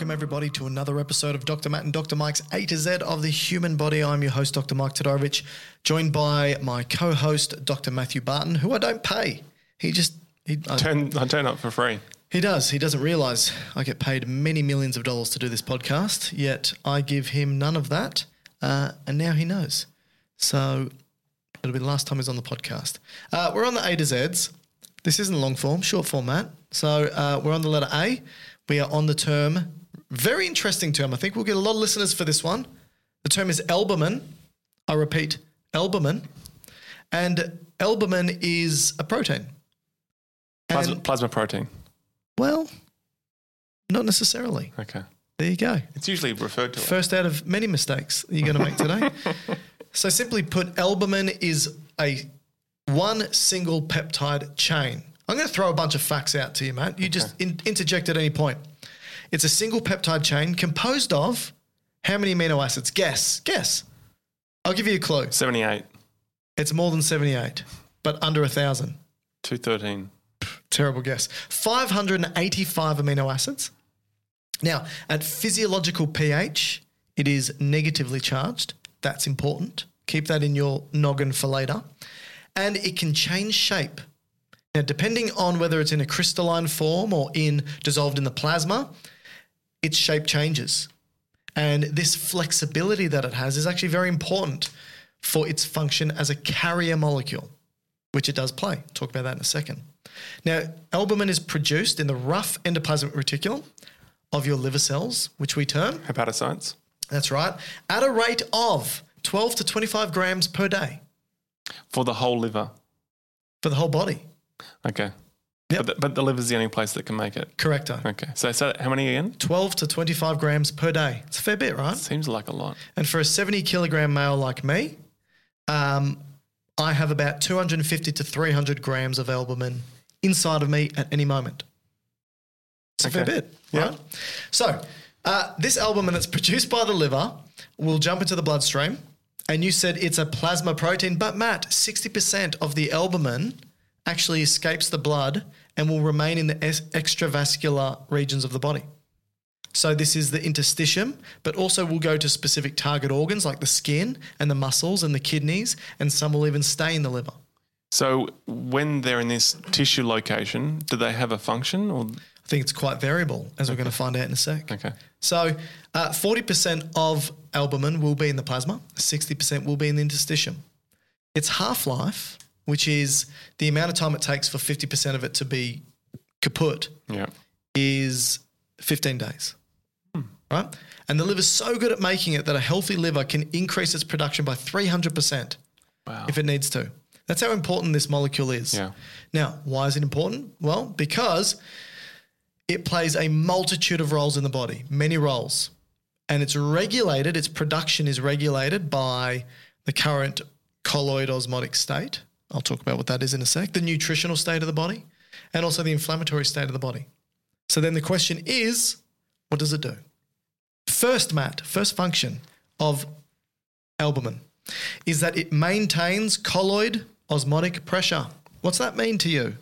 Welcome, everybody, to another episode of Dr. Matt and Dr. Mike's A to Z of the human body. I'm your host, Dr. Mike Todorovic, joined by my co host, Dr. Matthew Barton, who I don't pay. He just, he, I- Turn, I turn up for free. he does. He doesn't realize I get paid many millions of dollars to do this podcast, yet I give him none of that. Uh, and now he knows. So it'll be the last time he's on the podcast. Uh, we're on the A to Zs. This isn't long form, short format. So uh, we're on the letter A. We are on the term, very interesting term. I think we'll get a lot of listeners for this one. The term is albumin. I repeat, albumin. And albumin is a protein. Plasma, plasma protein. well, not necessarily. Okay. There you go. It's usually referred to. First out of many mistakes that you're going to make today. so, simply put, albumin is a one single peptide chain. I'm going to throw a bunch of facts out to you, Matt. You just in, interject at any point. It's a single peptide chain composed of how many amino acids? Guess. Guess. I'll give you a clue. 78, It's more than 78, but under a thousand. 213. Terrible guess. 585 amino acids. Now, at physiological pH, it is negatively charged. That's important. Keep that in your noggin for later. And it can change shape. Now, depending on whether it's in a crystalline form or in dissolved in the plasma, its shape changes. And this flexibility that it has is actually very important for its function as a carrier molecule which it does play. Talk about that in a second. Now, albumin is produced in the rough endoplasmic reticulum of your liver cells, which we term, Hepatocytes. that's right, at a rate of 12 to 25 grams per day For the whole liver. for the whole body. Okay. Yep. But, the, but the liver's the only place that can make it. Correcto. Okay. So, so how many again? 12 to 25 grams per day. It's a fair bit, right? Seems like a lot. And for a 70 kilogram male like me, um, I have about 250 to 300 grams of albumin inside of me at any moment. It's a fair bit, Yeah. right? So, uh, this albumin that's produced by the liver will jump into the bloodstream. And you said it's a plasma protein, but Matt, 60% of the albumin actually escapes the blood and will remain in the extravascular regions of the body. So this is the interstitium, but also will go to specific target organs like the skin and the muscles and the kidneys, and some will even stay in the liver. So when they're in this tissue location, do they have a function or I think it's quite variable, as we're going to find out in a sec. okay? So, uh, 40% of albumin will be in the plasma, 60% will be in the interstitium. Its half life, which is the amount of time it takes for 50% of it to be kaput, Yeah. is 15 days. Right? And the liver's so good at making it that a healthy liver can increase its production by 300% Wow. if it needs to. That's how important this molecule is. Yeah. Now, why is it important? Well, because it plays a multitude of roles in the body, many roles. And it's regulated, its production is regulated by the current colloid osmotic state. I'll talk about what that is in a sec. The nutritional state of the body, and also the inflammatory state of the body. So then the question is, what does it do? First, Matt, first function of albumin is that it maintains colloid osmotic pressure. What's that mean to you?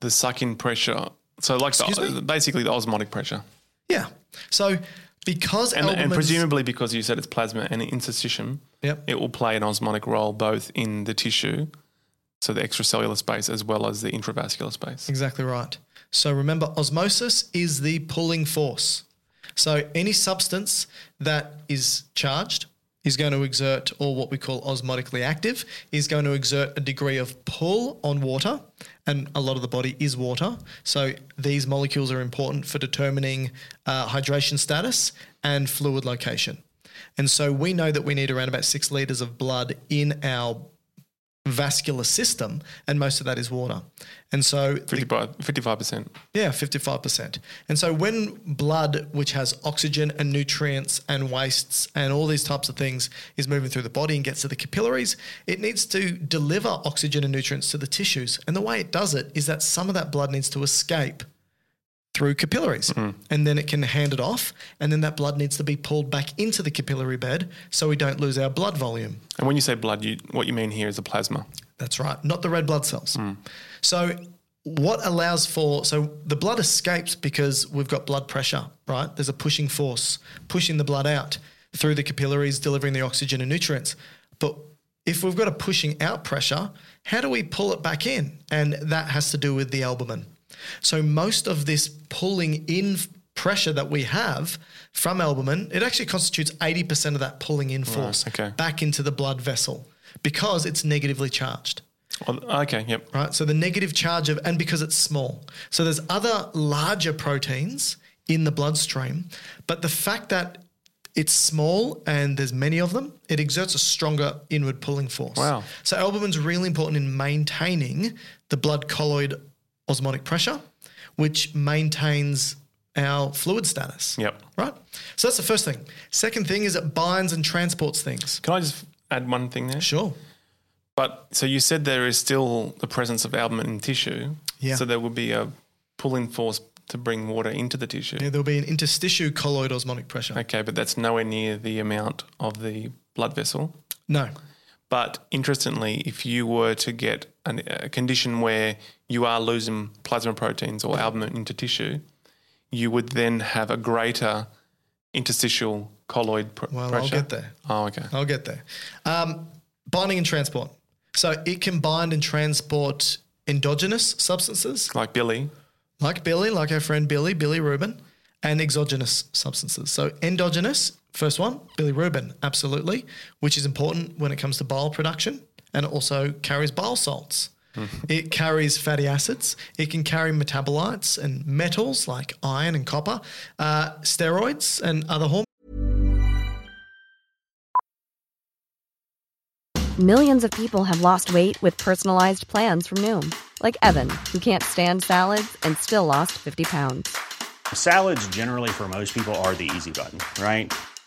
The suck-in pressure. So like the, basically the osmotic pressure. Yeah. So because And, and presumably because you said it's plasma and interstitium, Yep. it will play an osmotic role both in the tissue, so the extracellular space, as well as the intravascular space. Exactly right. So remember, osmosis is the pulling force. So any substance that is charged is going to exert, or what we call osmotically active, is going to exert a degree of pull on water. And a lot of the body is water. So these molecules are important for determining uh, hydration status and fluid location. And so we know that we need around about six liters of blood in our vascular system, and most of that is water. And so, the- 55, 55%. yeah, 55%. And so, when blood, which has oxygen and nutrients and wastes and all these types of things, is moving through the body and gets to the capillaries, it needs to deliver oxygen and nutrients to the tissues. And the way it does it is that some of that blood needs to escape through capillaries mm-hmm. and then it can hand it off and then that blood needs to be pulled back into the capillary bed so we don't lose our blood volume And when you say blood, you, what you mean here is the plasma. that's right, not the red blood cells. Mm. So, what allows for so the blood escapes because we've got blood pressure, right? There's a pushing force pushing the blood out through the capillaries, delivering the oxygen and nutrients. But if we've got a pushing out pressure, how do we pull it back in? And that has to do with the albumin. So, most of this pulling in pressure that we have from albumin, it actually constitutes 80% of that pulling in force okay. back into the blood vessel because it's negatively charged okay, yep. right? So the negative charge of, and because it's small. So there's other larger proteins in the bloodstream, but the fact that it's small and there's many of them, it exerts a stronger inward pulling force. Wow. So albumin's really important in maintaining the blood colloid osmotic pressure, which maintains our fluid status. Yep. Right? So that's the first thing. Second thing is it binds and transports things. Can I just add one thing there? Sure. But so you said there is still the presence of albumin in tissue. Yeah. So there will be a pulling force to bring water into the tissue. Yeah, there'll be an interstitial colloid osmotic pressure. Okay, but that's nowhere near the amount of the blood vessel. No. But interestingly, if you were to get an, a condition where you are losing plasma proteins or albumin into tissue, you would then have a greater interstitial colloid pr- Well, I'll get there. Oh, okay. I'll get there. Um, binding and transport. So it can bind and transport endogenous substances Like Billy. like Billy, like our friend Billy, Billy Rubin, and exogenous substances. So endogenous, first one, Billy Rubin, absolutely, which is important when it comes to bile production and it also carries bile salts. It carries fatty acids. It can carry metabolites and metals like iron and copper, uh, steroids and other hormones. Millions of people have lost weight with personalized plans from Noom, like Evan, who can't stand salads and still lost 50 pounds. Salads, generally, for most people, are the easy button, right?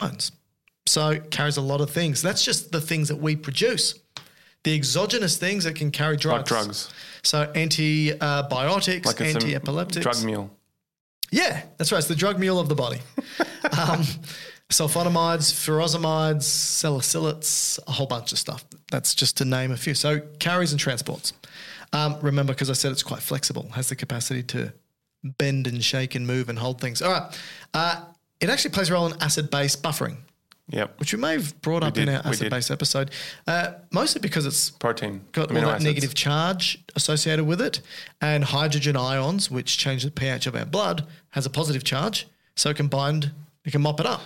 Hormones. So it carries a lot of things. That's just the things that we produce. the exogenous things that can carry drugs. Like drugs. So antibiotics, Like anti-epileptics. drug mule. Yeah, that's right. It's the drug mule of the body. um, sulfonamides, furosemides, salicylates, a whole bunch of stuff. That's just to name a few. So carries and transports. Um, remember, because I said it's quite flexible, has the capacity to bend and shake and move and hold things. All right. Uh, it actually plays a role in acid base buffering, Yep. which we may have brought up did, in our acid base episode, uh, mostly because it's Protein. got all that acids. negative charge associated with it, and hydrogen ions, which change the pH of our blood, has a positive charge, so it can bind, it can mop it up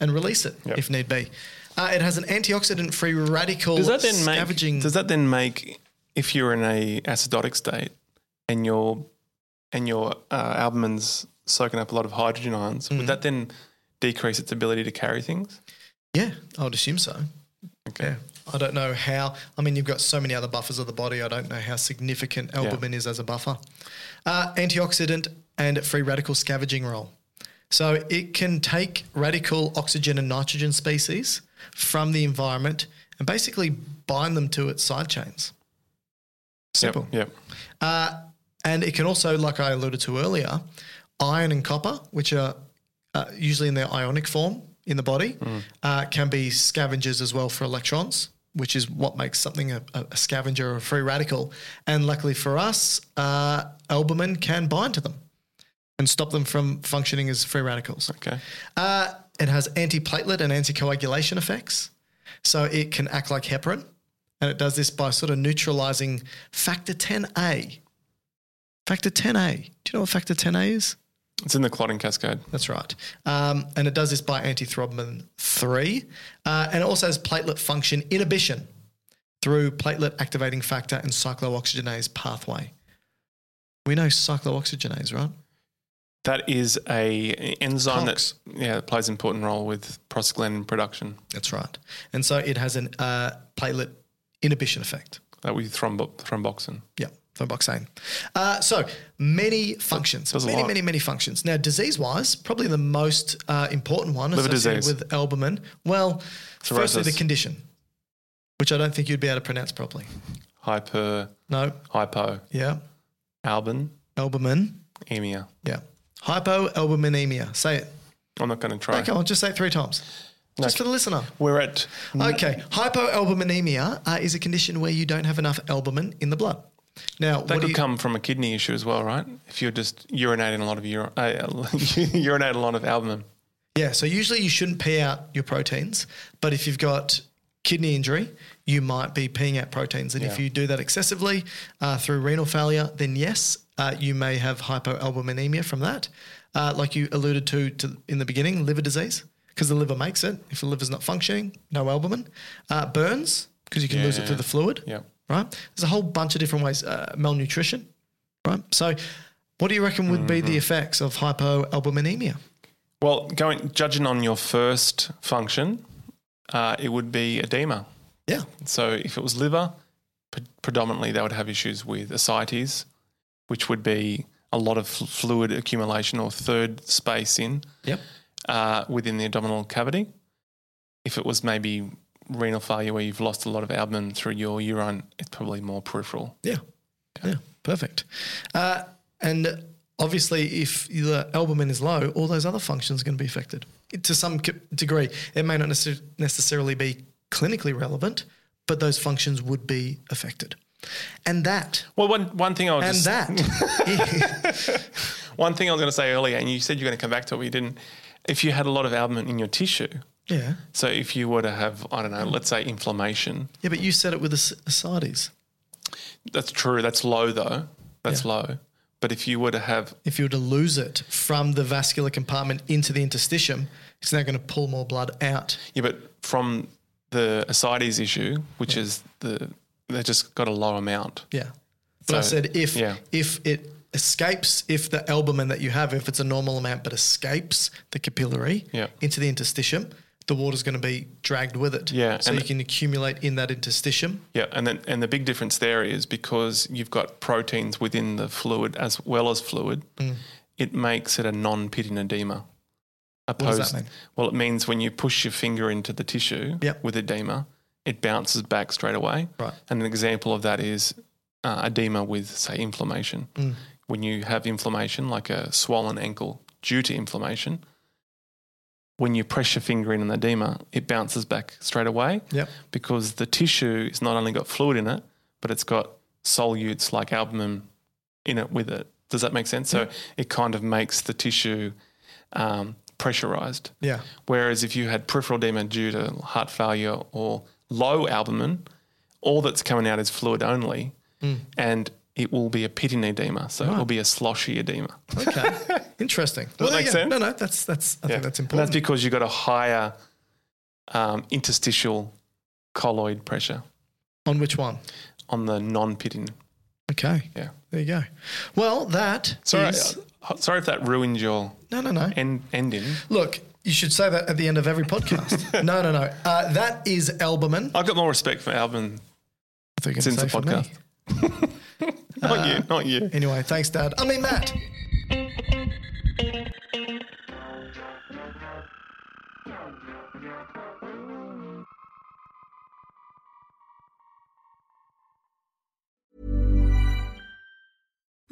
and release it Yep. if need be. Uh, it has an antioxidant-free radical Does that then scavenging. make? Does that then make if you're in a acidotic state and your and your uh, albumin's soaking up a lot of hydrogen ions, Mm. would that then decrease its ability to carry things? yeah, I would assume so. Okay. Yeah. I don't know how. I mean, you've got so many other buffers of the body. I don't know how significant albumin is as a buffer. Uh, antioxidant and free radical scavenging role. So it can take radical oxygen and nitrogen species from the environment and basically bind them to its side chains. Simple. Yep. yep. Uh, and it can also, like I alluded to earlier, iron and copper, which are uh, usually in their ionic form in the body, uh, can be scavengers as well for electrons, which is what makes something a, a scavenger or a free radical. And luckily for us, uh, albumin can bind to them and stop them from functioning as free radicals. Okay. Uh, it has antiplatelet and anticoagulation effects. So it can act like heparin. And it does this by sort of neutralizing factor 10A. Factor 10A. Do you know what factor 10A is? It's in the clotting cascade. That's right. Um, and it does this by antithrombin 3. Uh, and it also has platelet function inhibition through platelet activating factor and cyclooxygenase pathway. We know cyclooxygenase, right? That is a enzyme that yeah plays an important role with prostaglandin production. That's right. And so it has an uh, platelet inhibition effect. That with thrombo- thromboxane. Yeah, thromboxane. Uh, so many functions, many, many, many functions. Now, disease-wise, probably the most uh, important one Liver associated disease. with albumin. Well, firstly, the condition, which I don't think you'd be able to pronounce properly. Hyper No, hypo yeah, albumin albumin, emia. yeah, hypoalbuminemia. Say it. I'm not going to try. Okay, I'll just say it three times, just for the listener. We're at Okay, hypoalbuminemia uh, is a condition where you don't have enough albumin in the blood. Now, That could you, come from a kidney issue as well, right? If you're just urinating a lot of ur- uh, urinate a lot of albumin. Yeah, so usually you shouldn't pee out your proteins, but if you've got kidney injury, you might be peeing out proteins. And if you do that excessively uh, through renal failure, then yes, uh, you may have hypoalbuminemia from that. Uh, like you alluded to, to in the beginning, liver disease, because the liver makes it. If the liver's not functioning, no albumin. Uh, burns, because you can lose it through the fluid. Yeah. Right? There's a whole bunch of different ways. Uh, malnutrition, right? So, what do you reckon would be the Mm-hmm. effects of hypoalbuminemia? Well, going judging on your first function, uh, it would be edema. Yeah. So if it was liver, pre- predominantly they would have issues with ascites, which would be a lot of fl- fluid accumulation or third space in Yep. uh, within the abdominal cavity. If it was maybe renal failure where you've lost a lot of albumin through your urine, it's probably more peripheral. Yeah. Yeah. Perfect. Uh, and obviously, if the albumin is low, all those other functions are going to be affected to some degree. It may not necess- necessarily be clinically relevant, but those functions would be affected. And that, Well, one, one thing I was and just, that, one thing I was going to say earlier, and you said you're going to come back to it, but you didn't. If you had a lot of albumin in your tissue, yeah. So if you were to have, I don't know, let's say inflammation, Yeah, but you said it with the ascites. that's true. That's low though. That's low. But if you were to have, If you were to lose it from the vascular compartment into the interstitium, it's now going to pull more blood out. yeah, but from the ascites issue, which is the, they just got a low amount. Yeah. But I said if yeah. if it escapes, if the albumin that you have, if it's a normal amount but escapes the capillary Yeah. into the interstitium, the water's going to be dragged with it. Yeah, So you can accumulate in that interstitium. Yeah, and then and the big difference there is because you've got proteins within the fluid as well as fluid, Mm. it makes it a non-pitting edema. does that Opposed, mean? well, it means when you push your finger into the tissue Yep. with edema, it bounces back straight away. Right. And an example of that is uh, edema with, say, inflammation. Mm. When you have inflammation, like a swollen ankle due to inflammation, when you press your finger in an edema, it bounces back straight away Yep. because the tissue has not only got fluid in it, but it's got solutes like albumin in it with it. Does that make sense? So it kind of makes the tissue um, pressurized. Yeah. Whereas if you had peripheral edema due to heart failure or low albumin, all that's coming out is fluid only, and it will be a pitting edema. So it will be a sloshy edema. Okay. Interesting. Does that make yeah. sense? No, no, that's that's. I Yeah. think that's And important. that's because you've got a higher um, interstitial colloid pressure On which one? on the non-pitting. Okay. Yeah. There you go. Well, that Sorry, is- uh, sorry if that ruined your no, no, no. end, ending. Look, you should say that at the end of every podcast. no, no, no. Uh, that is albumin. I've got more respect for albumin I thought you were since the say for me. podcast. not you, not you. Anyway, thanks, Dad. I mean, Matt.